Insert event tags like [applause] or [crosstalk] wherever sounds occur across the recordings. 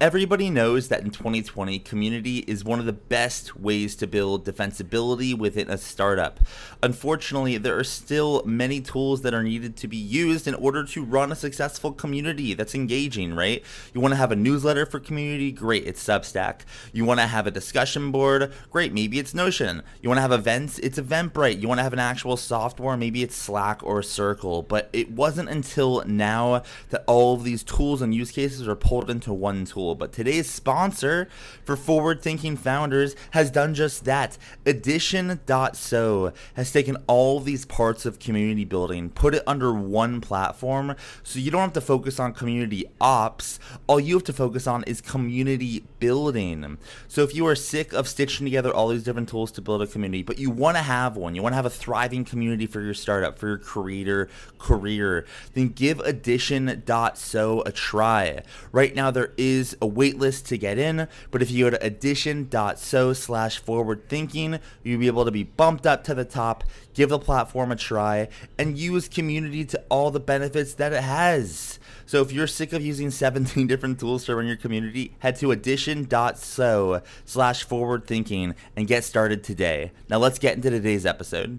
Everybody knows that in 2020, community is one of the best ways to build defensibility within a startup. Unfortunately, there are still many tools that are needed to be used in order to run a successful community that's engaging, right? You want to have a newsletter for community? Great, it's Substack. You want to have a discussion board? Great, maybe it's Notion. You want to have events? It's Eventbrite. You want to have an actual software? Maybe it's Slack or Circle. But it wasn't until now that all of these tools and use cases are pulled into one tool But today's sponsor for forward thinking founders has done just that. Edition.so has taken all these parts of community building, put it under one platform so you don't have to focus on community ops. All you have to focus on is community building. So if you are sick of stitching together all these different tools to build a community, but you want to have one, you want to have a thriving community for your startup, for your creator career, then give Edition.so a try. Right now, there is a waitlist to get in, but if you go to edition.so slash forward thinking, you'll be able to be bumped up to the top, give the platform a try, and use community to all the benefits that it has. So if you're sick of using [laughs] 17 different tools to run your community, head to edition.so slash forward thinking and get started today. Now let's get into today's episode.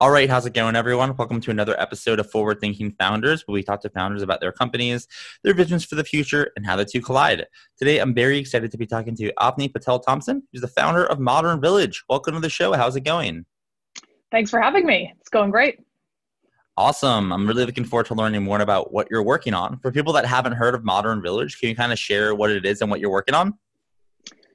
All right, how's it going, everyone? Welcome to another episode of Forward Thinking Founders, where we talk to founders about their companies, their visions for the future, and how the two collide. Today, I'm very excited to be talking to Avni Patel Thompson, who's the founder of Modern Village. Welcome to the show. How's it going? Thanks for having me. It's going great. Awesome. I'm really looking forward to learning more about what you're working on. For people that haven't heard of Modern Village, can you kind of share what it is and what you're working on?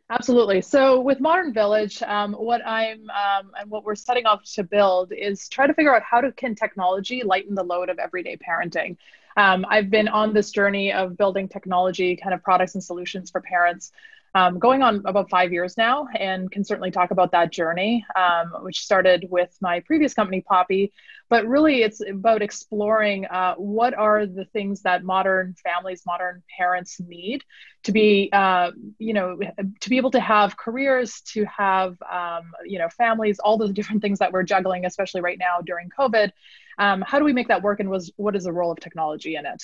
Absolutely. So with Modern Village, um, what I'm um, and what we're setting off to build is try to figure out how to can technology lighten the load of everyday parenting. Um, I've been on this journey of building technology kind of products and solutions for parents um, going on about five years now and can certainly talk about that journey, um, which started with my previous company, Poppy. But really, it's about exploring uh, what are the things that modern families, modern parents need to be, uh, you know, to be able to have careers, to have, um, you know, families, all the different things that we're juggling, especially right now during COVID. Um, how do we make that work, and was what is the role of technology in it?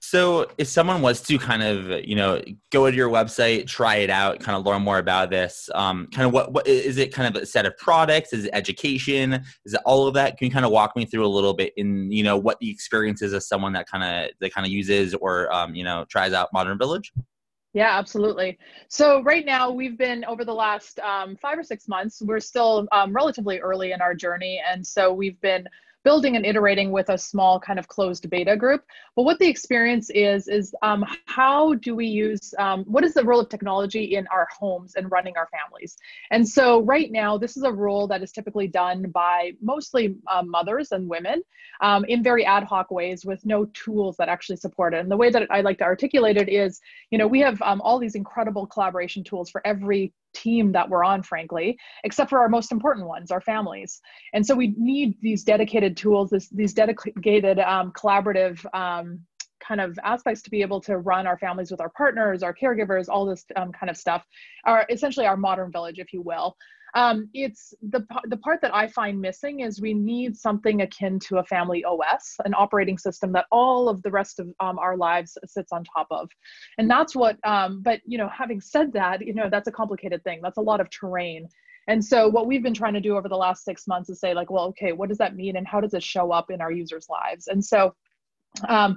So, if someone was to kind of, you know, go to your website, try it out, kind of learn more about this, um, kind of what, what is it? Kind of a set of products? Is it education? Is it all of that? Can you kind of walk me through a little bit in, you know, what the experience is of someone that kind of that kind of uses or, um, you know, tries out Modern Village? Yeah, absolutely. So right now we've been over the last um, five or six months. We're still um, relatively early in our journey, and so we've been building and iterating with a small kind of closed beta group. But what the experience is, is um, how do we use, um, what is the role of technology in our homes and running our families? And so right now, this is a role that is typically done by mostly um, mothers and women um, in very ad hoc ways with no tools that actually support it. And the way that I like to articulate it is, you know, we have um, all these incredible collaboration tools for every team that we're on, frankly, except for our most important ones, our families. And so we need these dedicated tools, this, these dedicated um, collaborative um, kind of aspects to be able to run our families with our partners, our caregivers, all this um, kind of stuff, are essentially our modern village, if you will. Um, it's the the part that I find missing is we need something akin to a family OS, an operating system that all of the rest of um, our lives sits on top of, and that's what. Um, but you know, having said that, you know that's a complicated thing. That's a lot of terrain. And so what we've been trying to do over the last six months is say like, well, okay, what does that mean, and how does it show up in our users' lives? And so. Um,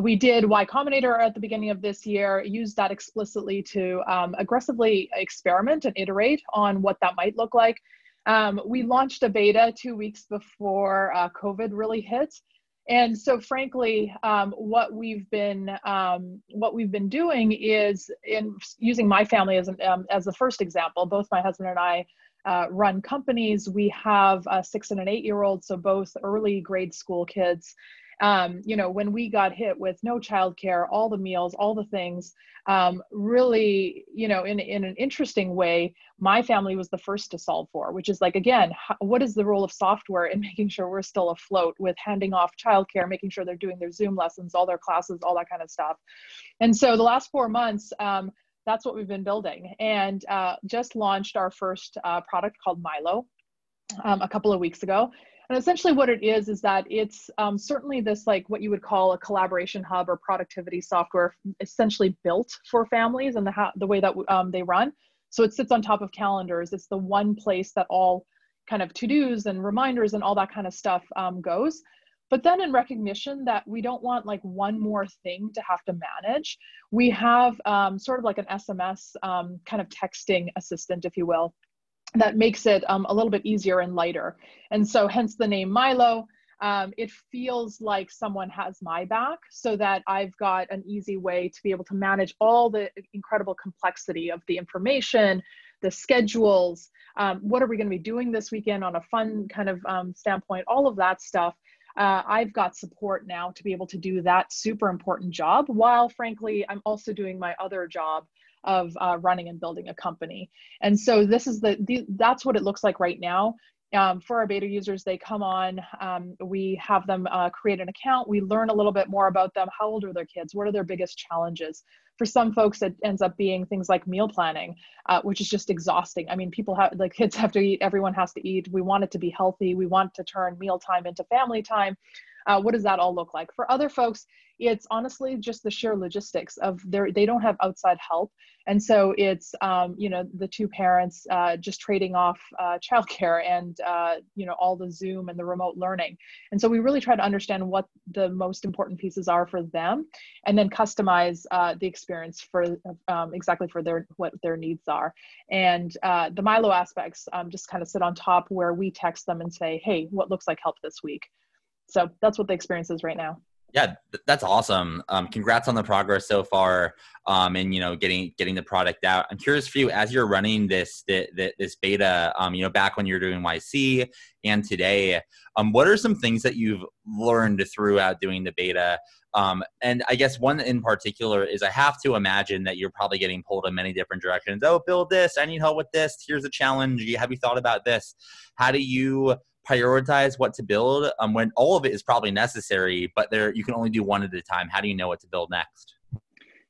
we did Y Combinator at the beginning of this year, used that explicitly to um, aggressively experiment and iterate on what that might look like. Um, we launched a beta two weeks before uh, COVID really hit. And so, frankly, um, what we've been um, what we've been doing is in using my family as an, um, as the first example. Both my husband and I uh, run companies. We have a six and an eight year old, so both early grade school kids um, you know, when we got hit with no childcare, all the meals, all the things, um, really, you know, in, in an interesting way, my family was the first to solve for, which is like, again, what is the role of software in [laughs] making sure we're still afloat with handing off childcare, making sure they're doing their Zoom lessons, all their classes, all that kind of stuff. And so the last four months, um, that's what we've been building and uh, just launched our first uh, product called Milo um, a couple of weeks ago and essentially what it is, is that it's um, certainly this like what you would call a collaboration hub or productivity software essentially built for families and the, the way that um, they run. So it sits on top of calendars. It's the one place that all kind of to-dos and reminders and all that kind of stuff um, goes. But then in recognition that we don't want like one more thing to have to manage, we have um, sort of like an SMS um, kind of texting assistant, if you will, that makes it um, a little bit easier and lighter. And so hence the name Milo. Um, it feels like someone has my back so that I've got an easy way to be able to manage all the incredible complexity of the information, the schedules, um, what are we going to be doing this weekend on a fun kind of um, standpoint, all of that stuff. Uh, I've got support now to be able to do that super important job while frankly, I'm also doing my other job of uh, running and building a company. And so this is the, the that's what it looks like right now. Um, for our beta users, they come on, um, we have them uh, create an account, we learn a little bit more about them. How old are their kids? What are their biggest challenges? For some folks, it ends up being things like meal planning, uh, which is just exhausting. I mean, people have, the kids [laughs] have to eat, everyone has to eat. We want it to be healthy. We want to turn meal time into family time. Uh, what does that all look like? For other folks, it's honestly just the sheer logistics of their they don't have outside help. And so it's um, you know the two parents uh, just trading off uh, childcare and uh, you know all the zoom and the remote learning. And so we really try to understand what the most important pieces are for them and then customize uh, the experience for um, exactly for their what their needs are. And uh, the milo aspects um, just kind of sit on top where we text them and say hey what looks like help this week so that's what the experience is right now. Yeah that's awesome. Um, congrats on the progress so far um, and you know getting getting the product out. I'm curious for you as you're running this this, this beta um, you know back when you're doing yc and today um, what are some things that you've learned throughout doing the beta? Um, and i guess one in particular is i have to imagine that you're probably getting pulled in many different directions. Oh build this. I need help with this. Here's a challenge. Have you thought about this? How do you prioritize what to build um, when all of it is probably necessary, but there you can only do one at a time? How do you know what to build next?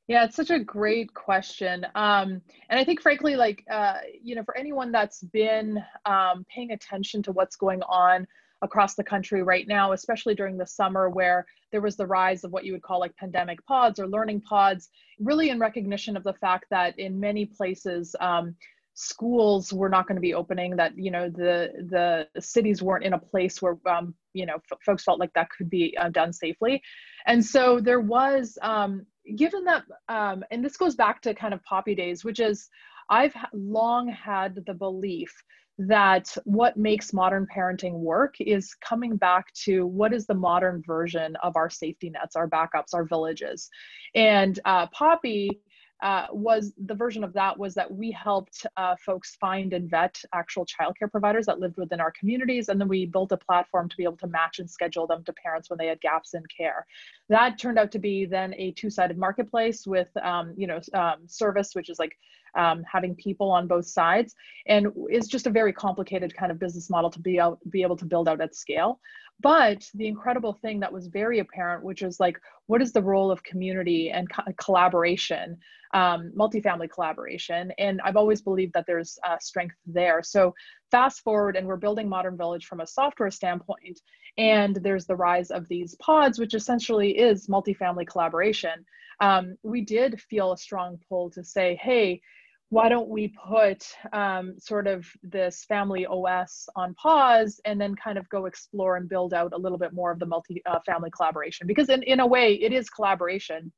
Yeah, it's such a great question. Um, and I think, frankly, like, uh, you know, for anyone that's been um, paying attention to what's going on across the country right now, especially during the summer where there was the rise of what you would call like pandemic pods or learning pods, really in recognition of the fact that in many places, um, schools were not going to be opening that you know the the cities weren't in a place where um, you know f- folks felt like that could be uh, done safely. And so there was um, given that um, and this goes back to kind of poppy days which is i've long had the belief that what makes modern parenting work is coming back to what is the modern version of our safety nets our backups our villages. And uh, poppy uh, was the version of that was that we helped uh, folks find and vet actual childcare providers that lived within our communities, and then we built a platform to be able to match and schedule them to parents when they had gaps in care. That turned out to be then a two-sided marketplace with, um, you know, um, service, which is like um, having people on both sides, and is just a very complicated kind of business model to be able, be able to build out at scale. But the incredible thing that was very apparent, which is like, what is the role of community and co- collaboration, um, multifamily collaboration? And I've always believed that there's uh, strength there. So fast forward, and we're building Modern Village from a software standpoint, and there's the rise of these pods, which essentially is multifamily collaboration. Um, we did feel a strong pull to say, hey, why don't we put um, sort of this family OS on pause and then kind of go explore and build out a little bit more of the multi uh, family collaboration? Because in, in a way, it is collaboration.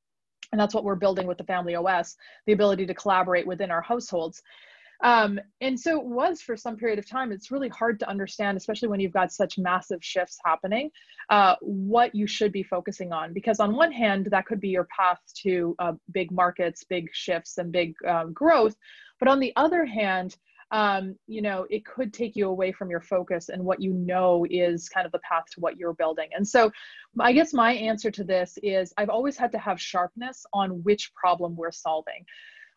And that's what we're building with the family OS the ability to collaborate within our households. Um, and so it was for some period of time. It's really hard to understand, especially when you've got such massive shifts happening, uh, what you should be focusing on. Because on one hand, that could be your path to uh, big markets, big shifts, and big um, growth. But on the other hand, um, you know, it could take you away from your focus and what you know is kind of the path to what you're building. And so, I guess my answer to this is I've always had to have sharpness on which problem we're solving.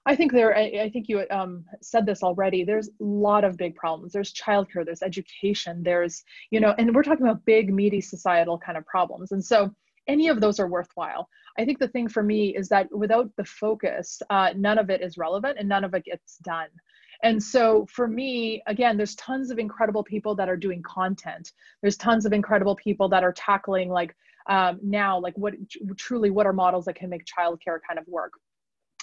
I think there, I, I think you um, said this already. There's a lot of big problems. There's childcare, there's education, there's, you know, and we're talking about big, meaty societal kind of problems. And so any of those are worthwhile. I think the thing for me is that without the focus, uh, none of it is relevant and none of it gets done. And so for me, again, there's tons of incredible people that are doing content. There's tons of incredible people that are tackling like um, now, like what truly what are models that can make childcare kind of work.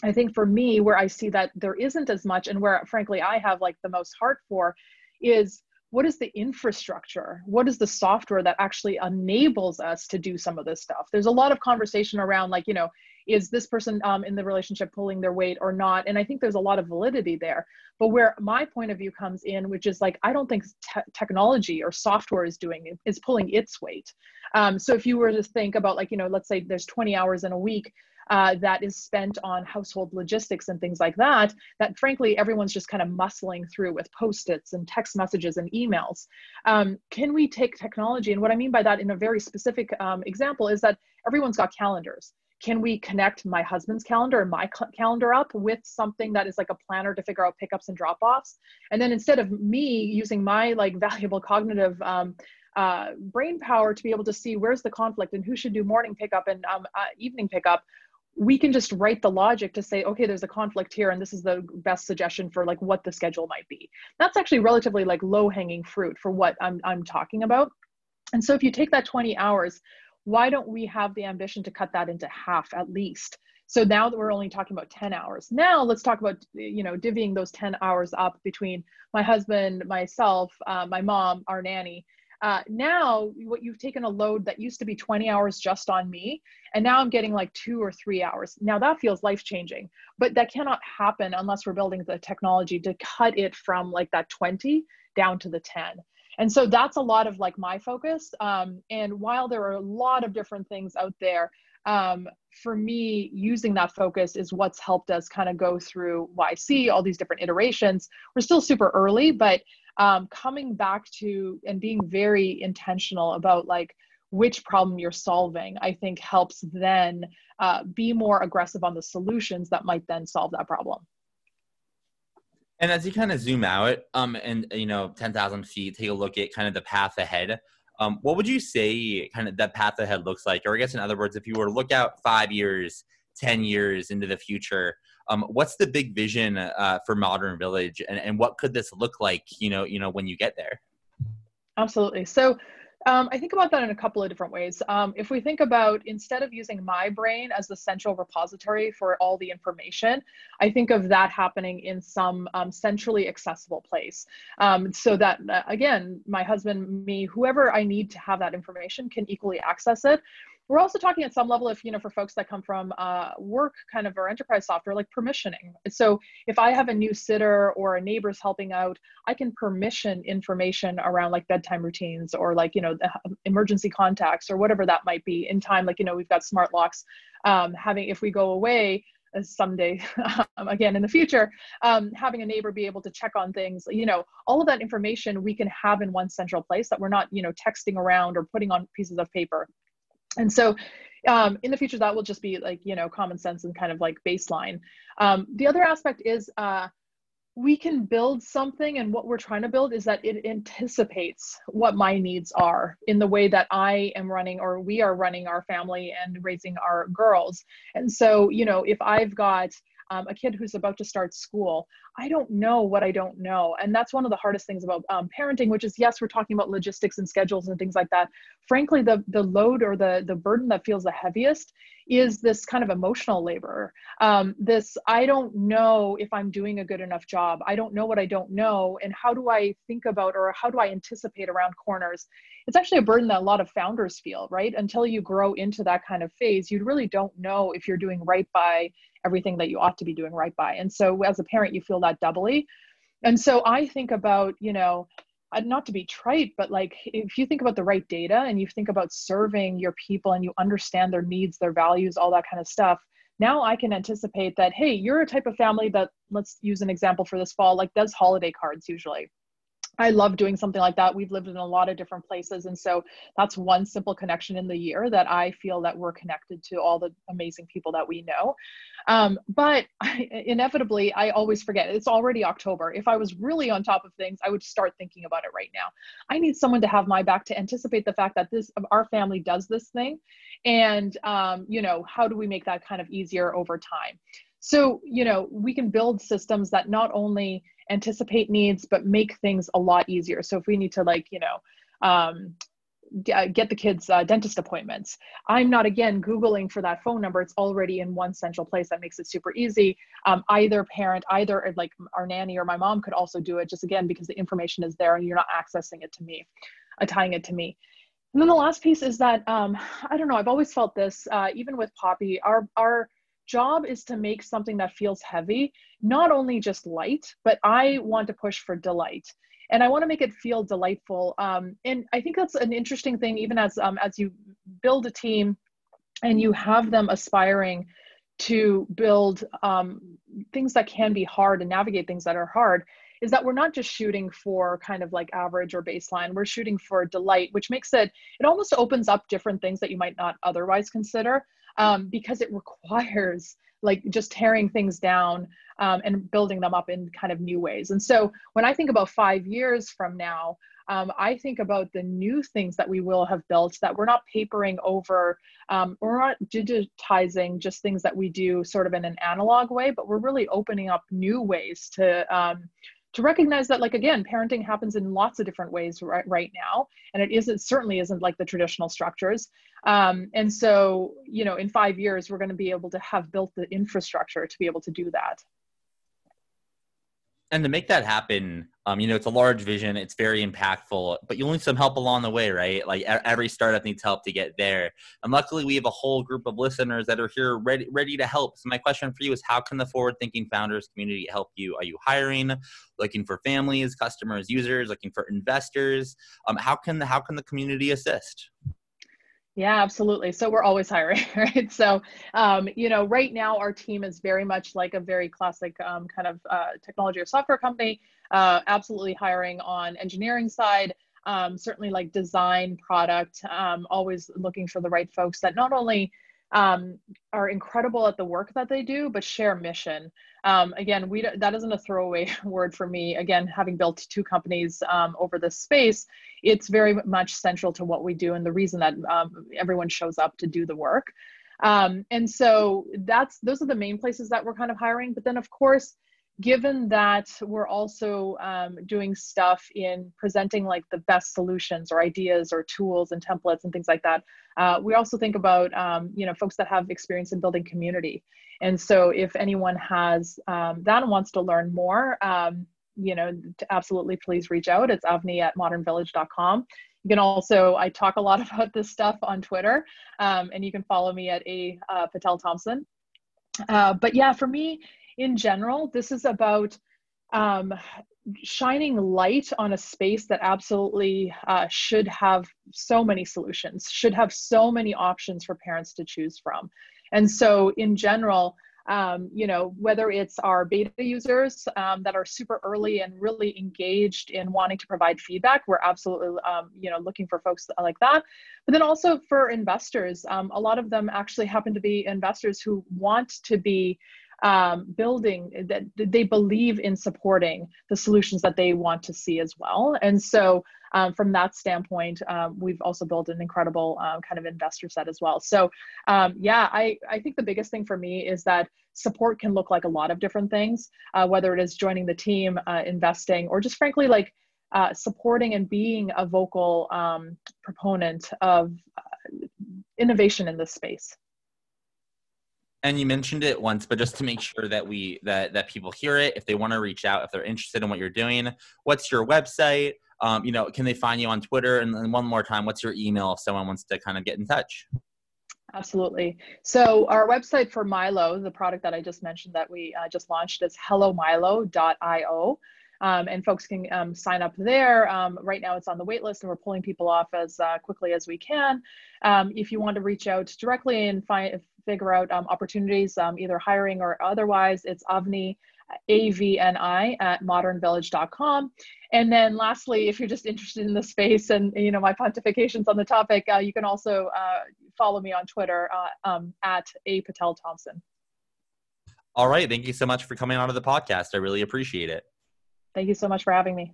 I think for me, where I see that there isn't as much, and where frankly I have like the most heart for, is what is the infrastructure? What is the software that actually enables us to do some of this stuff? There's a lot of conversation around like, you know, is this person um, in the relationship pulling their weight or not? And I think there's a lot of validity there. But where my point of view comes in, which is like, I don't think te- technology or software is doing is pulling its weight. Um, so if you were to think about like, you know, let's say there's 20 hours in a week, uh, that is spent on household logistics and things like that, that frankly, everyone's just kind of muscling through with post-its and text messages and emails. Um, can we take technology? And what I mean by that in a very specific um, example is that everyone's got calendars can we connect my husband's calendar and my calendar up with something that is like a planner to figure out pickups and drop offs and then instead of me using my like [laughs] valuable cognitive um, uh, brain power to be able to see where's the conflict and who should do morning pickup and um, uh, evening pickup we can just write the logic to say okay there's a conflict here and this is the best suggestion for like what the schedule might be. That's actually relatively like low hanging fruit for what i'm, I'm talking about. And so if you take that 20 hours why don't we have the ambition to cut that into half at least? So now that we're only talking about 10 hours now let's talk about you know divvying those 10 hours up between my husband myself uh, my mom our nanny uh, now, what you've taken a load that used to be 20 hours just on me, and now I'm getting like two or three hours. Now that feels life changing, but that cannot happen unless we're building the technology to cut it from like that 20 down to the 10. And so that's a lot of like my focus. Um, and while there are a lot of different things out there, um, for me, using that focus is what's helped us kind of go through YC, all these different iterations. We're still super early, but um, coming back to and being very intentional about like which problem you're solving i think helps then uh, be more aggressive on the solutions that might then solve that problem. And as you kind of zoom out um, and you know 10000 feet take a look at kind of the path ahead um, what would you say kind of that path ahead looks like? Or i guess in other words if you were to look out five years 10 years into the future um, what's the big vision uh, for modern village and, and what could this look like you know you know when you get there absolutely so um, I think about that in a couple of different ways. Um, if we think about instead of using my brain as the central repository for all the information, I think of that happening in some um, centrally accessible place. Um, so that, uh, again, my husband, me, whoever I need to have that information can equally access it we're also talking at some level if you know for folks that come from uh, work kind of or enterprise software like permissioning. So if i have a new sitter or a neighbor's helping out i can permission information around like bedtime routines or like you know the emergency contacts or whatever that might be in time. Like you know we've got smart locks um, having if we go away uh, someday [laughs] um, again in the future um, having a neighbor be able to check on things you know all of that information we can have in one central place that we're not you know texting around or putting on pieces of paper and so um, in the future, that will just be like, you know, common sense and kind of like baseline. Um, the other aspect is uh, we can build something and what we're trying to build is that it anticipates what my needs are in the way that I am running or we are running our family and raising our girls. And so, you know, if I've got um, a kid who's about to start school. I don't know what I don't know. And that's one of the hardest things about um, parenting, which is yes, we're talking about logistics and schedules and things like that. Frankly, the, the load or the, the burden that feels the heaviest is this kind of emotional labor. Um, this, I don't know if I'm doing a good enough job. I don't know what I don't know. And how do I think about or how do I anticipate around corners? It's actually a burden that a lot of founders feel, right? Until you grow into that kind of phase, you really don't know if you're doing right by everything that you ought to be doing right by. And so as a parent, you feel that doubly. And so I think about, you know, Uh, not to be trite, but like if you think about the right data and you think about serving your people and you understand their needs, their values, all that kind of stuff, now I can anticipate that, hey, you're a type of family that, let's use an example for this fall, like does holiday cards usually. I love doing something like that. We've lived in a lot of different places. And so that's one simple connection in the year that I feel that we're connected to all the amazing people that we know. Um, but I, [laughs] inevitably, I always forget. It's already October. If I was really on top of things, I would start thinking about it right now. I need someone to have my back to anticipate the fact that this our family does this thing. And, um, you know, how do we make that kind of easier over time? So, you know, we can build systems that not only anticipate needs, but make things a lot easier. So if we need to like, you know, um, uh, get the kids uh, dentist appointments. I'm not again Googling for that phone number. It's already in one central place that makes it super easy. Um, either parent, either like our nanny or my mom could also do it just again because the information is there and you're not accessing it to me, uh, tying it to me. And then the last piece is that um, I don't know. I've always felt this, uh, even with Poppy, our our job is to make something that feels heavy, not only just light, but I want to push for delight. And I want to make it feel delightful. Um, and I think that's an interesting thing, even as um, as you build a team and you have them aspiring to build um, things that can be hard and navigate things that are hard is that we're not just shooting for kind of like average or baseline we're shooting for delight which makes it it almost opens up different things that you might not otherwise consider um, because it requires like just tearing things down um, and building them up in kind of new ways. And so when I think about five years from now, um, I think about the new things that we will have built that we're not papering over, um, we're not digitizing just things that we do sort of in an analog way, but we're really opening up new ways to um, to recognize that like again parenting happens in lots of different ways right, right now and it isn't certainly isn't like the traditional structures. Um, and so you know in five years we're going to be able to have built the infrastructure to be able to do that and to make that happen um, you know it's a large vision it's very impactful but you'll need some help along the way right? Like every startup needs help to get there. And luckily we have a whole group of listeners that are here ready ready to help. So my question for you is how can the forward thinking founders community help you? Are you hiring looking for families customers users looking for investors? Um, how can the how can the community assist yeah, absolutely. So we're always hiring, [laughs] right? So, um, you know, right now our team is very much like a very classic um, kind of uh, technology or software company. Uh, absolutely hiring on engineering side, um, certainly like design, product. Um, always looking for the right folks that not only um, are incredible at the work that they do, but share mission. Um, again, we that isn't a throwaway [laughs] word for me. Again, having built two companies um, over this space, it's very much central to what we do and the reason that um, everyone shows up to do the work. Um, and so that's those are the main places that we're kind of hiring. But then, of course, given that we're also um, doing stuff in presenting like the best solutions or ideas or tools and templates and things like that uh, we also think about um, you know folks that have experience in building community. And so if anyone has um, that and wants to learn more um, you know absolutely please reach out. It's avni at modernvillage.com you can also i talk a lot [laughs] about this stuff on twitter um, and you can follow me at a uh, patel thompson. Uh, but yeah for me in general, this is about um, shining light on a space that absolutely uh, should have so many solutions, should have so many options for parents to choose from. And so, in general, um, you know, whether it's our beta users um, that are super early and really engaged in wanting to provide feedback, we're absolutely, um, you know, looking for folks like that. But then also for investors, um, a lot of them actually happen to be investors who want to be um, building that they believe in supporting the solutions that they want to see as well. And so um, from that standpoint, um, we've also built an incredible uh, kind of investor set as well. So um, yeah, I, I think the biggest thing for me is that support can look like a lot of different things, uh, whether it is joining the team, uh, investing, or just frankly like uh, supporting and being a vocal um, proponent of uh, innovation in this space and you mentioned it once but just to make sure that we that that people hear it if they want to reach out if they're interested in what you're doing what's your website um, you know can they find you on twitter and one more time what's your email if someone wants to kind of get in touch Absolutely. So our website for Milo, the product that I just mentioned that we uh, just launched is hellomilo.io. Um, and folks can um, sign up there. Um, right now, it's on the wait list, and we're pulling people off as uh, quickly as we can. Um, if you want to reach out directly and find figure out um, opportunities, um, either hiring or otherwise, it's Avni avni at modernvillage.com and then lastly if you're just interested in the space and you know my pontifications on the topic uh, you can also uh, follow me on twitter uh, um, at a patel thompson. All right. Thank you so much for coming on to the podcast. I really appreciate it. Thank you so much for having me.